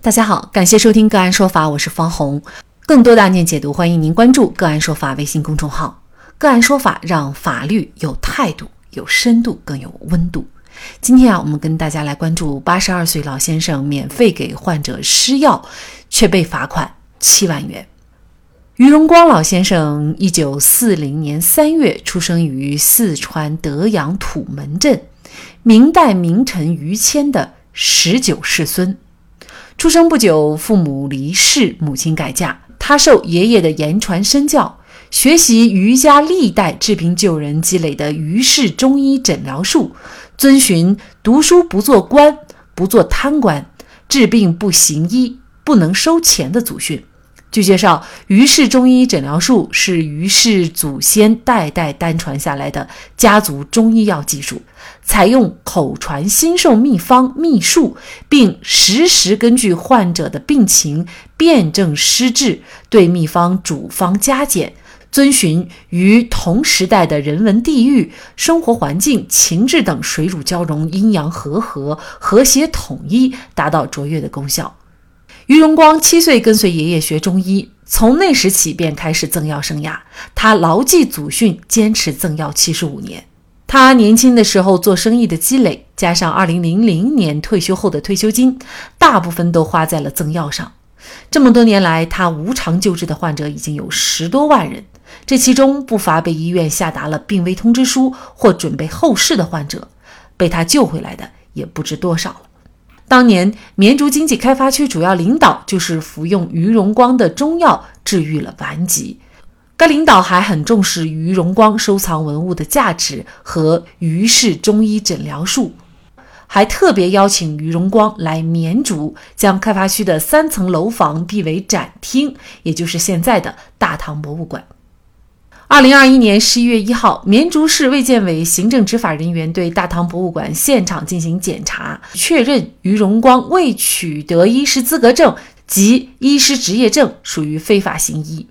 大家好，感谢收听个案说法，我是方红。更多的案件解读，欢迎您关注个案说法微信公众号。个案说法让法律有态度、有深度、更有温度。今天啊，我们跟大家来关注八十二岁老先生免费给患者施药，却被罚款七万元。于荣光老先生，一九四零年三月出生于四川德阳土门镇，明代名臣于谦的十九世孙。出生不久，父母离世，母亲改嫁，他受爷爷的言传身教，学习余家历代治病救人积累的余氏中医诊疗术，遵循读书不做官，不做贪官，治病不行医，不能收钱的祖训。据介绍，于氏中医诊疗术是于氏祖先代代单传下来的家族中医药技术，采用口传心授秘方秘术，并实时根据患者的病情辨证施治，对秘方主方加减，遵循与同时代的人文地域、生活环境、情志等水乳交融、阴阳和合、和谐统一，达到卓越的功效。于荣光七岁跟随爷爷学中医，从那时起便开始赠药生涯。他牢记祖训，坚持赠药七十五年。他年轻的时候做生意的积累，加上二零零零年退休后的退休金，大部分都花在了赠药上。这么多年来，他无偿救治的患者已经有十多万人，这其中不乏被医院下达了病危通知书或准备后事的患者，被他救回来的也不知多少了。当年绵竹经济开发区主要领导就是服用于荣光的中药治愈了顽疾。该领导还很重视于荣光收藏文物的价值和于氏中医诊疗术，还特别邀请于荣光来绵竹，将开发区的三层楼房辟为展厅，也就是现在的大唐博物馆。二零二一年十一月一号，绵竹市卫健委行政执法人员对大唐博物馆现场进行检查，确认于荣光未取得医师资格证及医师执业证，属于非法行医。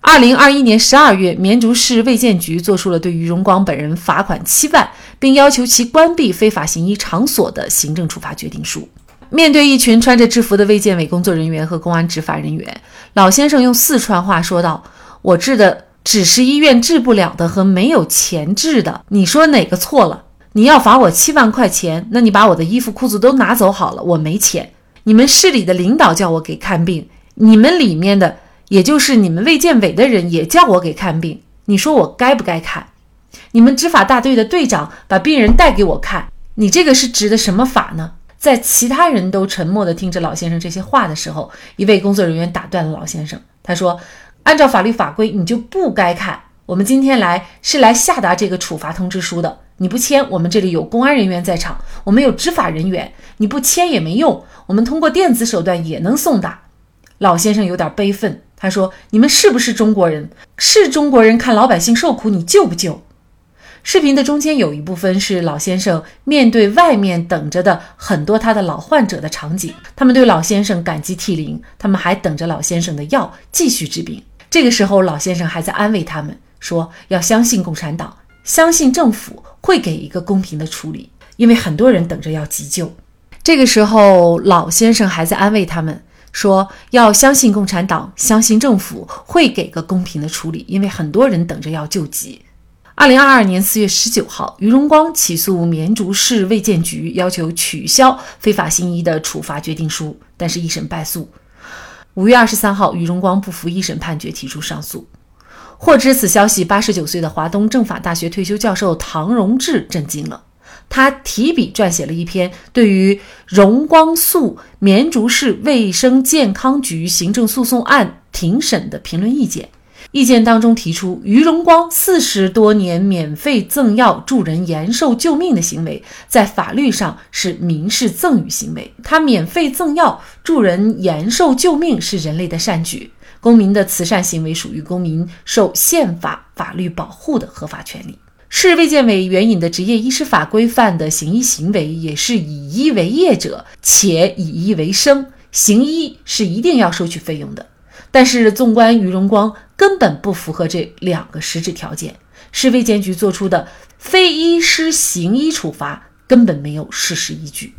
二零二一年十二月，绵竹市卫健局作出了对于荣光本人罚款七万，并要求其关闭非法行医场所的行政处罚决定书。面对一群穿着制服的卫健委工作人员和公安执法人员，老先生用四川话说道：“我治的。”只是医院治不了的和没有钱治的，你说哪个错了？你要罚我七万块钱，那你把我的衣服裤子都拿走好了，我没钱。你们市里的领导叫我给看病，你们里面的，也就是你们卫健委的人也叫我给看病，你说我该不该看？你们执法大队的队长把病人带给我看，你这个是执的什么法呢？在其他人都沉默地听着老先生这些话的时候，一位工作人员打断了老先生，他说。按照法律法规，你就不该看。我们今天来是来下达这个处罚通知书的，你不签，我们这里有公安人员在场，我们有执法人员，你不签也没用，我们通过电子手段也能送达。老先生有点悲愤，他说：“你们是不是中国人？是中国人，看老百姓受苦，你救不救？”视频的中间有一部分是老先生面对外面等着的很多他的老患者的场景，他们对老先生感激涕零，他们还等着老先生的药继续治病。这个时候，老先生还在安慰他们说：“要相信共产党，相信政府会给一个公平的处理，因为很多人等着要急救。”这个时候，老先生还在安慰他们说：“要相信共产党，相信政府会给个公平的处理，因为很多人等着要救急。”二零二二年四月十九号，于荣光起诉绵竹市卫健局，要求取消非法行医的处罚决定书，但是一审败诉。五月二十三号，于荣光不服一审判决，提出上诉。获知此消息，八十九岁的华东政法大学退休教授唐荣志震惊了。他提笔撰写了一篇对于荣光诉绵竹市卫生健康局行政诉讼案庭审的评论意见。意见当中提出，于荣光四十多年免费赠药助人延寿救命的行为，在法律上是民事赠与行为。他免费赠药助人延寿救命是人类的善举，公民的慈善行为属于公民受宪法法律保护的合法权利。市卫健委援引的执业医师法规范的行医行为，也是以医为业者，且以医为生，行医是一定要收取费用的。但是，纵观于荣光根本不符合这两个实质条件，市卫健局作出的非医师行医处罚根本没有事实依据。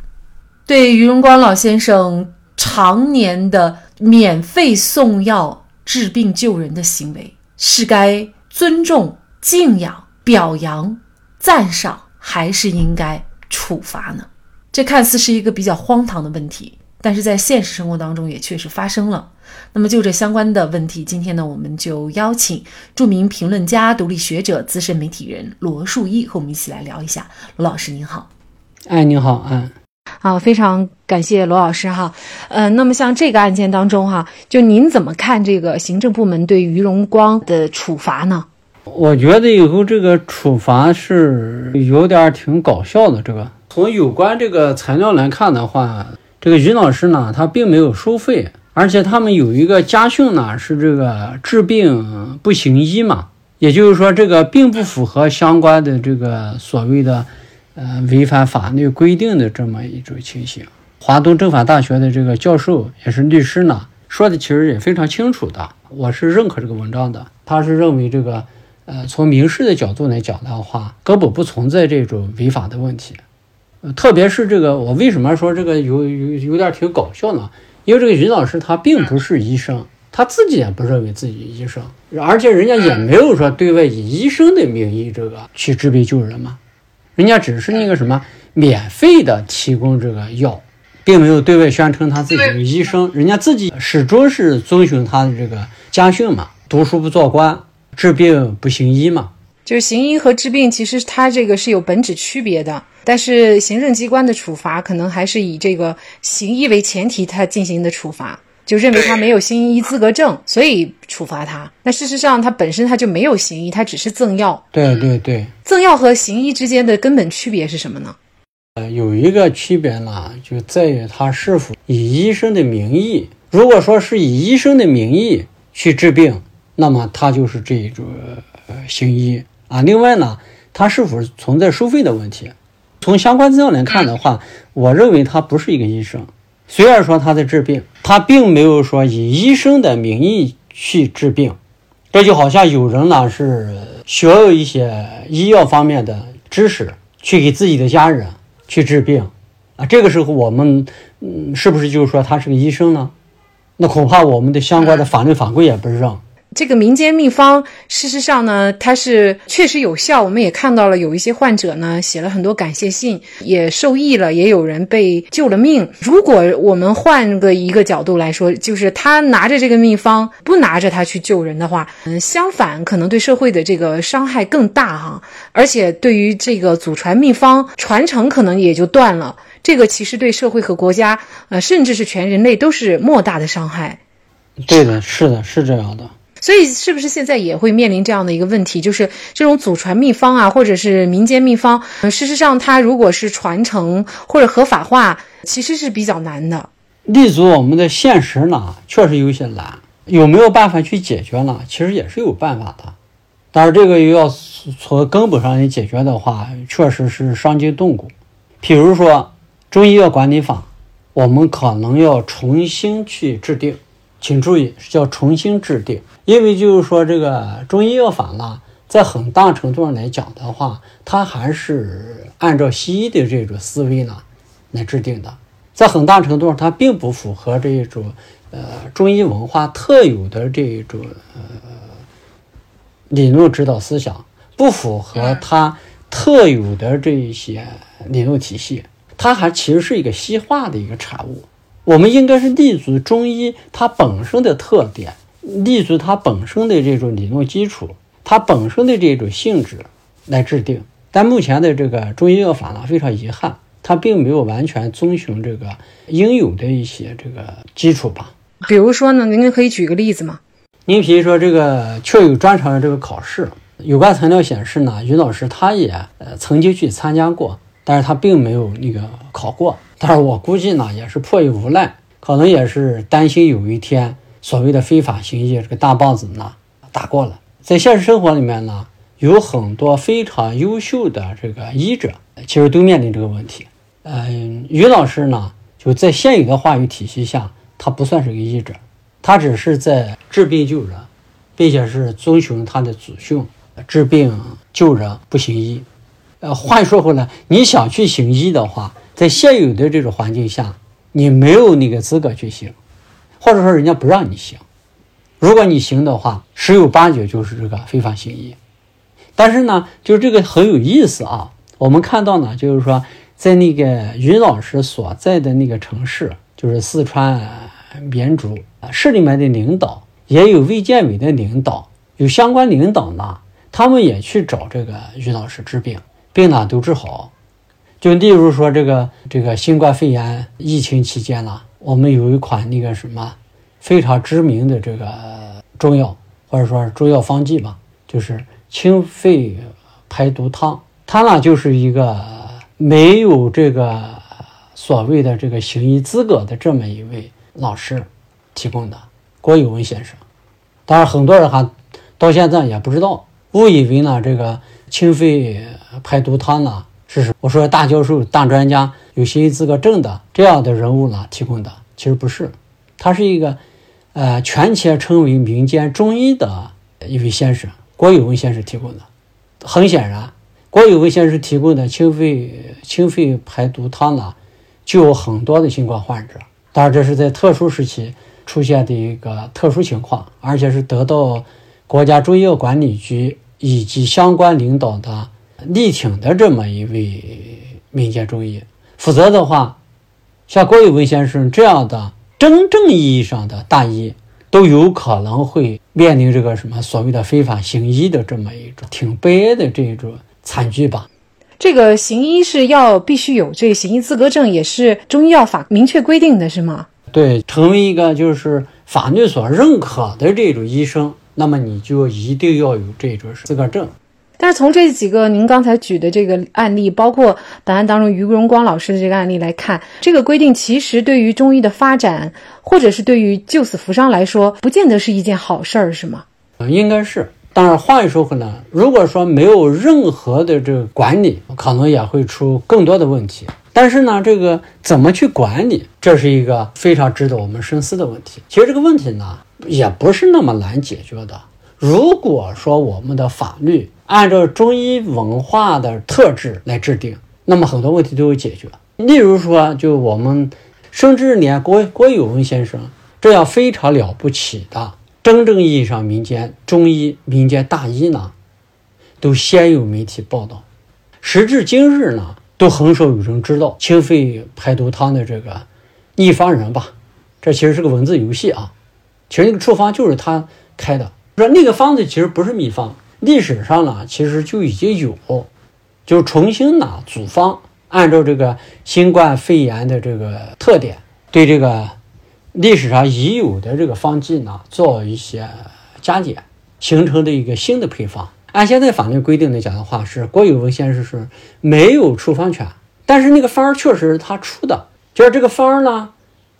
对于荣光老先生常年的免费送药治病救人的行为，是该尊重、敬仰、表扬、赞赏，还是应该处罚呢？这看似是一个比较荒唐的问题，但是在现实生活当中也确实发生了。那么就这相关的问题，今天呢，我们就邀请著名评论家、独立学者、资深媒体人罗树一和我们一起来聊一下。罗老师您好，哎，您好，嗯，好，非常感谢罗老师哈。呃，那么像这个案件当中哈，就您怎么看这个行政部门对于荣光的处罚呢？我觉得以后这个处罚是有点挺搞笑的。这个从有关这个材料来看的话，这个于老师呢，他并没有收费。而且他们有一个家训呢，是这个治病不行医嘛，也就是说这个并不符合相关的这个所谓的，呃，违反法律规定的这么一种情形。华东政法大学的这个教授也是律师呢，说的其实也非常清楚的，我是认可这个文章的。他是认为这个，呃，从民事的角度来讲的话，根本不存在这种违法的问题。呃，特别是这个，我为什么说这个有有有点挺搞笑呢？因为这个于老师他并不是医生，他自己也不认为自己医生，而且人家也没有说对外以医生的名义这个去治病救人嘛，人家只是那个什么免费的提供这个药，并没有对外宣称他自己是医生，人家自己始终是遵循他的这个家训嘛，读书不做官，治病不行医嘛。就是行医和治病，其实它这个是有本质区别的。但是行政机关的处罚，可能还是以这个行医为前提，他进行的处罚，就认为他没有行医资格证，所以处罚他。那事实上，他本身他就没有行医，他只是赠药。对对对，赠药和行医之间的根本区别是什么呢？呃，有一个区别呢，就在于他是否以医生的名义。如果说是以医生的名义去治病，那么他就是这种呃行医。啊，另外呢，他是否存在收费的问题？从相关资料来看的话，我认为他不是一个医生。虽然说他在治病，他并没有说以医生的名义去治病。这就好像有人呢是学有一些医药方面的知识，去给自己的家人去治病啊。这个时候我们嗯，是不是就是说他是个医生呢？那恐怕我们的相关的法律法规也不认。这个民间秘方，事实上呢，它是确实有效。我们也看到了，有一些患者呢写了很多感谢信，也受益了，也有人被救了命。如果我们换个一个角度来说，就是他拿着这个秘方，不拿着它去救人的话，嗯，相反可能对社会的这个伤害更大哈。而且对于这个祖传秘方传承，可能也就断了。这个其实对社会和国家，呃，甚至是全人类都是莫大的伤害。对的，是的，是这样的。所以，是不是现在也会面临这样的一个问题，就是这种祖传秘方啊，或者是民间秘方，事实上它如果是传承或者合法化，其实是比较难的。立足我们的现实呢，确实有些难。有没有办法去解决呢？其实也是有办法的，但是这个又要从根本上来解决的话，确实是伤筋动骨。比如说《中医药管理法》，我们可能要重新去制定。请注意，是叫重新制定，因为就是说这个中医药法呢，在很大程度上来讲的话，它还是按照西医的这种思维呢来制定的，在很大程度上，它并不符合这一种呃中医文化特有的这一种呃理论指导思想，不符合它特有的这一些理论体系，它还其实是一个西化的一个产物。我们应该是立足中医它本身的特点，立足它本身的这种理论基础，它本身的这种性质来制定。但目前的这个中医药法呢，非常遗憾，它并没有完全遵循这个应有的一些这个基础吧。比如说呢，您可以举个例子吗？您比如说这个确有专长的这个考试，有关材料显示呢，于老师他也呃曾经去参加过，但是他并没有那个考过。但是我估计呢，也是迫于无奈，可能也是担心有一天所谓的非法行医这个大棒子呢打过了。在现实生活里面呢，有很多非常优秀的这个医者，其实都面临这个问题。嗯，于老师呢，就在现有的话语体系下，他不算是个医者，他只是在治病救人，并且是遵循他的祖训，治病救人不行医。呃，话说回来，你想去行医的话。在现有的这种环境下，你没有那个资格去行，或者说人家不让你行。如果你行的话，十有八九就是这个非法行医。但是呢，就是这个很有意思啊。我们看到呢，就是说在那个于老师所在的那个城市，就是四川绵竹市里面的领导，也有卫健委的领导，有相关领导呢，他们也去找这个于老师治病，病呢都治好。就例如说这个这个新冠肺炎疫情期间呢，我们有一款那个什么非常知名的这个中药，或者说中药方剂吧，就是清肺排毒汤。它呢就是一个没有这个所谓的这个行医资格的这么一位老师提供的，郭有文先生。当然，很多人还到现在也不知道，误以为呢这个清肺排毒汤呢是我说大教授、大专家有行医资格证的这样的人物呢提供的，其实不是，他是一个呃权且称为民间中医的一位先生郭有文先生提供的。很显然。郭有文先生提供的清肺清肺排毒汤呢，就有很多的新冠患者。当然，这是在特殊时期出现的一个特殊情况，而且是得到国家中医药管理局以及相关领导的力挺的这么一位民间中医。否则的话，像郭有文先生这样的真正意义上的大医，都有可能会面临这个什么所谓的非法行医的这么一种挺悲哀的这种。惨剧吧，这个行医是要必须有这个行医资格证，也是中医药法明确规定的是吗？对，成为一个就是法律所认可的这种医生，那么你就一定要有这种资格证。但是从这几个您刚才举的这个案例，包括本案当中于荣光老师的这个案例来看，这个规定其实对于中医的发展，或者是对于救死扶伤来说，不见得是一件好事儿，是吗？应该是。当然，话又说回来，如果说没有任何的这个管理，可能也会出更多的问题。但是呢，这个怎么去管理，这是一个非常值得我们深思的问题。其实这个问题呢，也不是那么难解决的。如果说我们的法律按照中医文化的特质来制定，那么很多问题都有解决。例如说，就我们甚至连郭郭有文先生这样非常了不起的。真正意义上，民间中医、民间大医呢，都先有媒体报道。时至今日呢，都很少有人知道清肺排毒汤的这个秘方人吧？这其实是个文字游戏啊。其实那个处方就是他开的。说那个方子其实不是秘方，历史上呢其实就已经有，就重新呢组方，按照这个新冠肺炎的这个特点，对这个。历史上已有的这个方剂呢，做一些加减，形成的一个新的配方。按现在法律规定来讲的话，是郭有文先生是没有处方权，但是那个方儿确实是他出的，就是这个方儿呢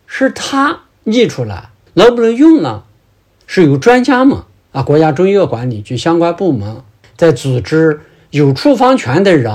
是他拟出来，能不能用呢？是由专家们啊，国家中医药管理局相关部门在组织有处方权的人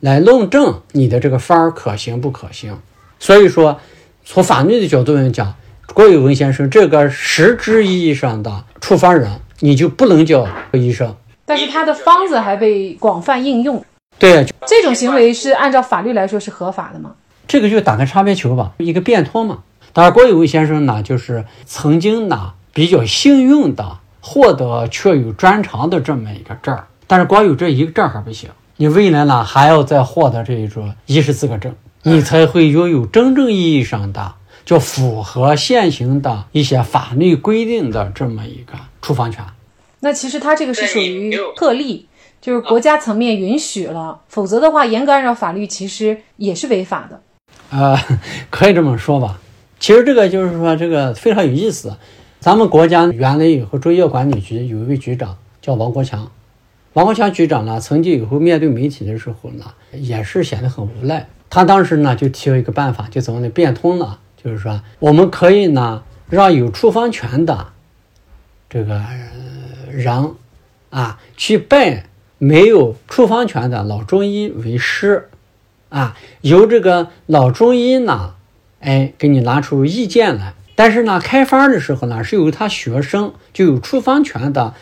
来论证你的这个方儿可行不可行。所以说，从法律的角度来讲。郭有文先生这个实质意义上的处方人，你就不能叫医生。但是他的方子还被广泛应用。对，这种行为是按照法律来说是合法的吗？这个就打个擦边球吧，一个变通嘛。当然，郭有为先生呢，就是曾经呢比较幸运的获得确有专长的这么一个证儿。但是光有这一个证还不行，你未来呢还要再获得这一种医师资格证，你才会拥有真正意义上的。就符合现行的一些法律规定的这么一个处方权。那其实它这个是属于特例，就是国家层面允许了，否则的话，严格按照法律，其实也是违法的。呃，可以这么说吧。其实这个就是说，这个非常有意思。咱们国家原来以后中药管理局有一位局长叫王国强，王国强局长呢，曾经以后面对媒体的时候呢，也是显得很无奈。他当时呢就提了一个办法，就怎么的变通了。就是说，我们可以呢，让有处方权的这个人啊，去拜没有处方权的老中医为师，啊，由这个老中医呢，哎，给你拿出意见来。但是呢，开方的时候呢，是由他学生就有处方权的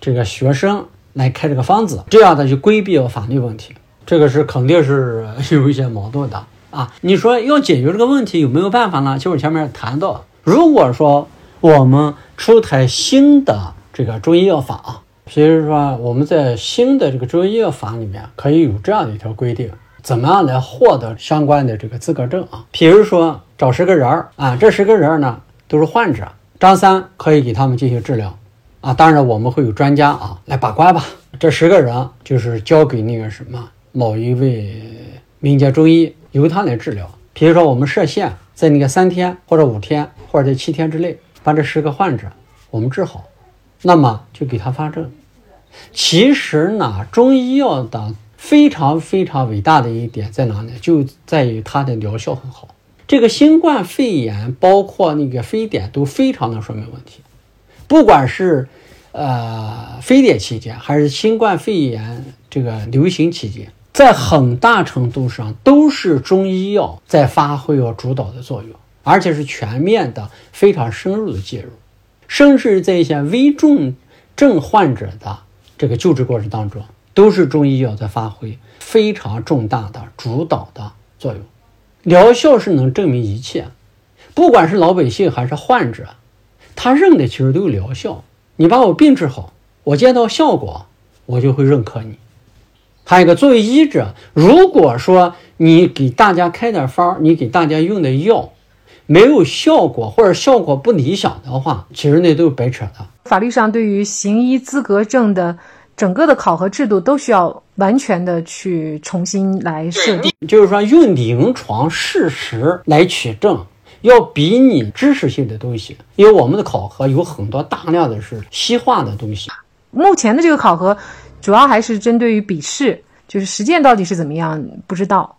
这个学生来开这个方子，这样的就规避了法律问题。这个是肯定是有一些矛盾的。啊。你说要解决这个问题有没有办法呢？就是前面谈到，如果说我们出台新的这个中医药法啊，比如说我们在新的这个中医药法里面可以有这样的一条规定，怎么样来获得相关的这个资格证啊？比如说找十个人儿啊，这十个人儿呢都是患者，张三可以给他们进行治疗。啊，当然我们会有专家啊来把关吧。这十个人就是交给那个什么某一位民间中医，由他来治疗。比如说我们设限在那个三天或者五天或者在七天之内把这十个患者我们治好，那么就给他发证。其实呢，中医药的非常非常伟大的一点在哪呢？就在于它的疗效很好。这个新冠肺炎包括那个非典都非常的说明问题。不管是，呃，非典期间还是新冠肺炎这个流行期间，在很大程度上都是中医药在发挥了主导的作用，而且是全面的、非常深入的介入，甚至在一些危重症患者的这个救治过程当中，都是中医药在发挥非常重大的主导的作用，疗效是能证明一切，不管是老百姓还是患者。他认的其实都有疗效，你把我病治好，我见到效果，我就会认可你。还有一个，作为医者，如果说你给大家开点方，你给大家用的药没有效果，或者效果不理想的话，其实那都是白扯的。法律上对于行医资格证的整个的考核制度，都需要完全的去重新来设定。就是说，用临床事实来取证。要比你知识性的东西，因为我们的考核有很多大量的是西化的东西。目前的这个考核，主要还是针对于笔试，就是实践到底是怎么样，不知道。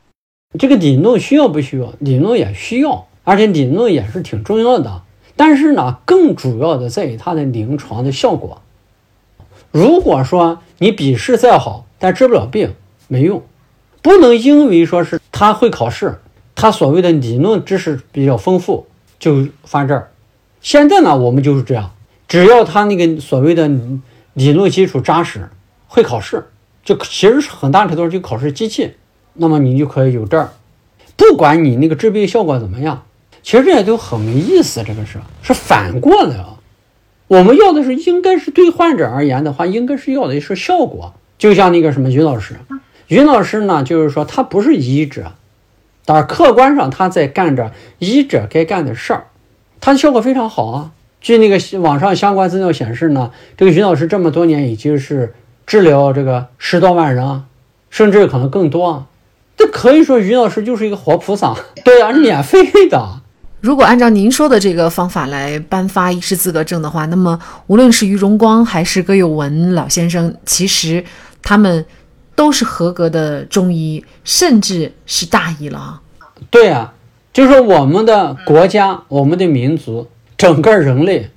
这个理论需要不需要？理论也需要，而且理论也是挺重要的。但是呢，更主要的在于它的临床的效果。如果说你笔试再好，但治不了病，没用。不能因为说是他会考试。他所谓的理论知识比较丰富，就发这儿。现在呢，我们就是这样，只要他那个所谓的理论基础扎实，会考试，就其实是很大程度上就考试机器，那么你就可以有证儿。不管你那个治病效果怎么样，其实这也都很没意思。这个是是反过来啊，我们要的是应该是对患者而言的话，应该是要的是效果。就像那个什么于老师，于老师呢，就是说他不是医者。但是客观上，他在干着医者该干的事儿，他的效果非常好啊。据那个网上相关资料显示呢，这个于老师这么多年已经是治疗这个十多万人啊，甚至可能更多啊。这可以说于老师就是一个活菩萨，对啊，免费的。如果按照您说的这个方法来颁发医师资格证的话，那么无论是于荣光还是葛有文老先生，其实他们。都是合格的中医，甚至是大医了啊！对啊，就是我们的国家、我们的民族、整个人类，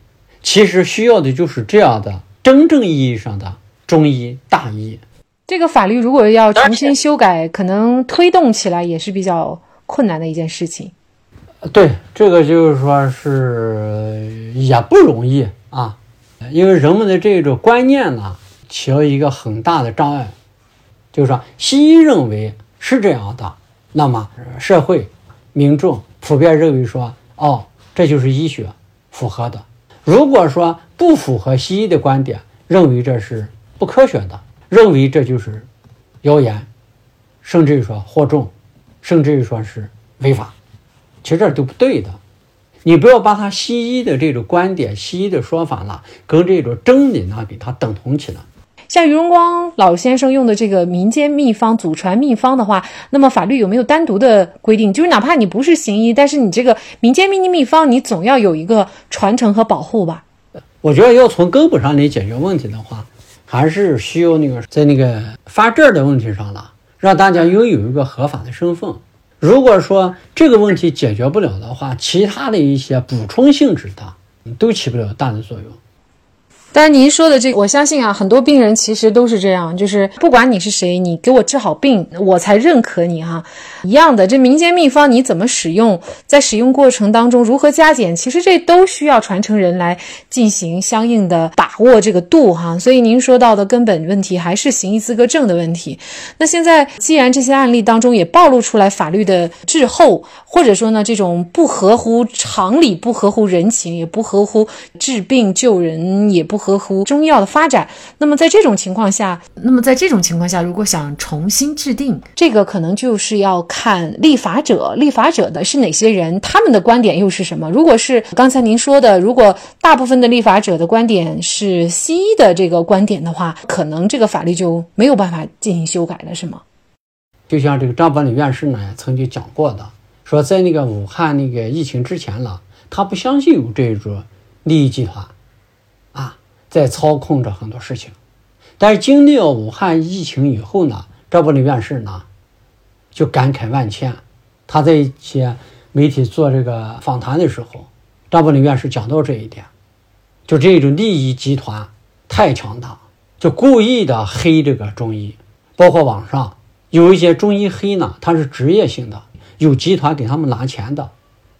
其实需要的就是这样的真正意义上的中医大医。这个法律如果要重新修改，可能推动起来也是比较困难的一件事情。对，这个就是说是也不容易啊，因为人们的这种观念呢，起了一个很大的障碍。就是说，西医认为是这样的，那么社会民众普遍认为说，哦，这就是医学符合的。如果说不符合西医的观点，认为这是不科学的，认为这就是谣言，甚至于说惑众，甚至于说是违法，其实这都不对的。你不要把他西医的这种观点、西医的说法呢，跟这种真理呢，给它等同起来。像于荣光老先生用的这个民间秘方、祖传秘方的话，那么法律有没有单独的规定？就是哪怕你不是行医，但是你这个民间秘秘方，你总要有一个传承和保护吧？我觉得要从根本上来解决问题的话，还是需要那个在那个发证的问题上了，让大家拥有一个合法的身份。如果说这个问题解决不了的话，其他的一些补充性质的都起不了大的作用。但是您说的这个，我相信啊，很多病人其实都是这样，就是不管你是谁，你给我治好病，我才认可你哈。一样的，这民间秘方你怎么使用，在使用过程当中如何加减，其实这都需要传承人来进行相应的把握这个度哈。所以您说到的根本问题还是行医资格证的问题。那现在既然这些案例当中也暴露出来法律的滞后，或者说呢这种不合乎常理、不合乎人情、也不合乎治病救人、也不。合乎中医药的发展，那么在这种情况下，那么在这种情况下，如果想重新制定这个，可能就是要看立法者，立法者的是哪些人，他们的观点又是什么？如果是刚才您说的，如果大部分的立法者的观点是西医的这个观点的话，可能这个法律就没有办法进行修改了，是吗？就像这个张伯礼院士呢，曾经讲过的，说在那个武汉那个疫情之前了，他不相信有这种利益集团。在操控着很多事情，但是经历了武汉疫情以后呢，张伯礼院士呢就感慨万千。他在一些媒体做这个访谈的时候，张伯礼院士讲到这一点，就这种利益集团太强大，就故意的黑这个中医，包括网上有一些中医黑呢，他是职业性的，有集团给他们拿钱的，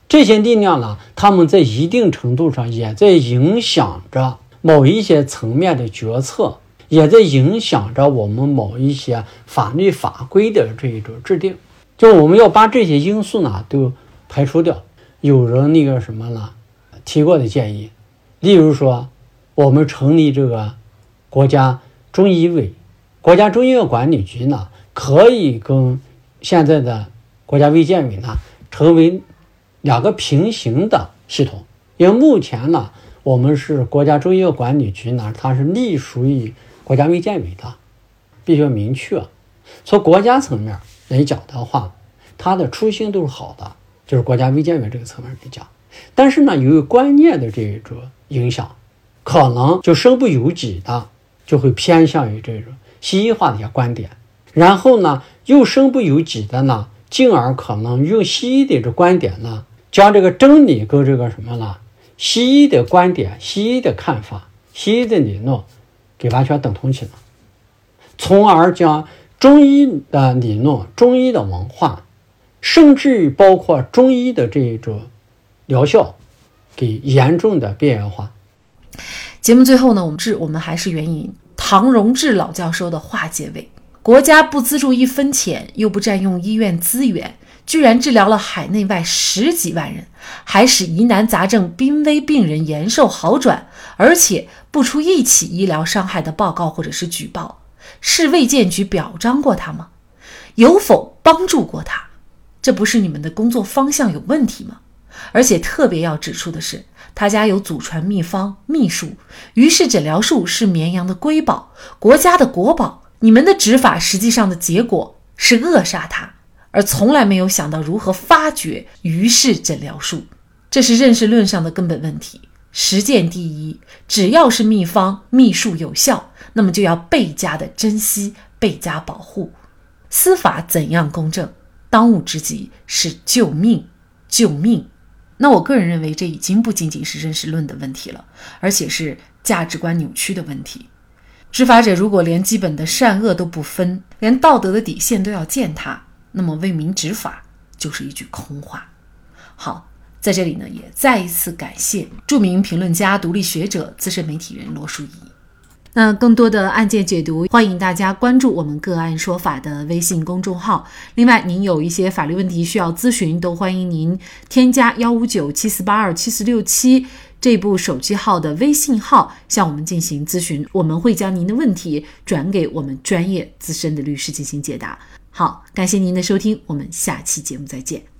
这些力量呢，他们在一定程度上也在影响着。某一些层面的决策，也在影响着我们某一些法律法规的这一种制定。就我们要把这些因素呢都排除掉。有人那个什么了，提过的建议，例如说，我们成立这个国家中医委，国家中医药管理局呢，可以跟现在的国家卫健委呢成为两个平行的系统，因为目前呢。我们是国家中医药管理局呢，它是隶属于国家卫健委的，必须要明确。从国家层面来讲的话，它的初心都是好的，就是国家卫健委这个层面来讲。但是呢，由于观念的这种影响，可能就身不由己的就会偏向于这种西医化的一些观点，然后呢，又身不由己的呢，进而可能用西医的这观点呢，将这个真理跟这个什么呢？西医的观点、西医的看法、西医的理论，给完全等同起来，从而将中医的理论、中医的文化，甚至于包括中医的这一种疗效，给严重的边缘化。节目最后呢，我们治我们还是援引唐荣志老教授的话结尾：国家不资助一分钱，又不占用医院资源。居然治疗了海内外十几万人，还使疑难杂症、濒危病人延寿好转，而且不出一起医疗伤害的报告或者是举报，是卫健局表彰过他吗？有否帮助过他？这不是你们的工作方向有问题吗？而且特别要指出的是，他家有祖传秘方秘术，于是诊疗术是绵阳的瑰宝，国家的国宝。你们的执法实际上的结果是扼杀他。而从来没有想到如何发掘于是诊疗术，这是认识论上的根本问题。实践第一，只要是秘方秘术有效，那么就要倍加的珍惜，倍加保护。司法怎样公正？当务之急是救命，救命。那我个人认为，这已经不仅仅是认识论的问题了，而且是价值观扭曲的问题。执法者如果连基本的善恶都不分，连道德的底线都要践踏。那么为民执法就是一句空话。好，在这里呢，也再一次感谢著名评论家、独立学者、资深媒体人罗淑仪。那更多的案件解读，欢迎大家关注我们“个案说法”的微信公众号。另外，您有一些法律问题需要咨询，都欢迎您添加幺五九七四八二七四六七这部手机号的微信号向我们进行咨询，我们会将您的问题转给我们专业资深的律师进行解答。好，感谢您的收听，我们下期节目再见。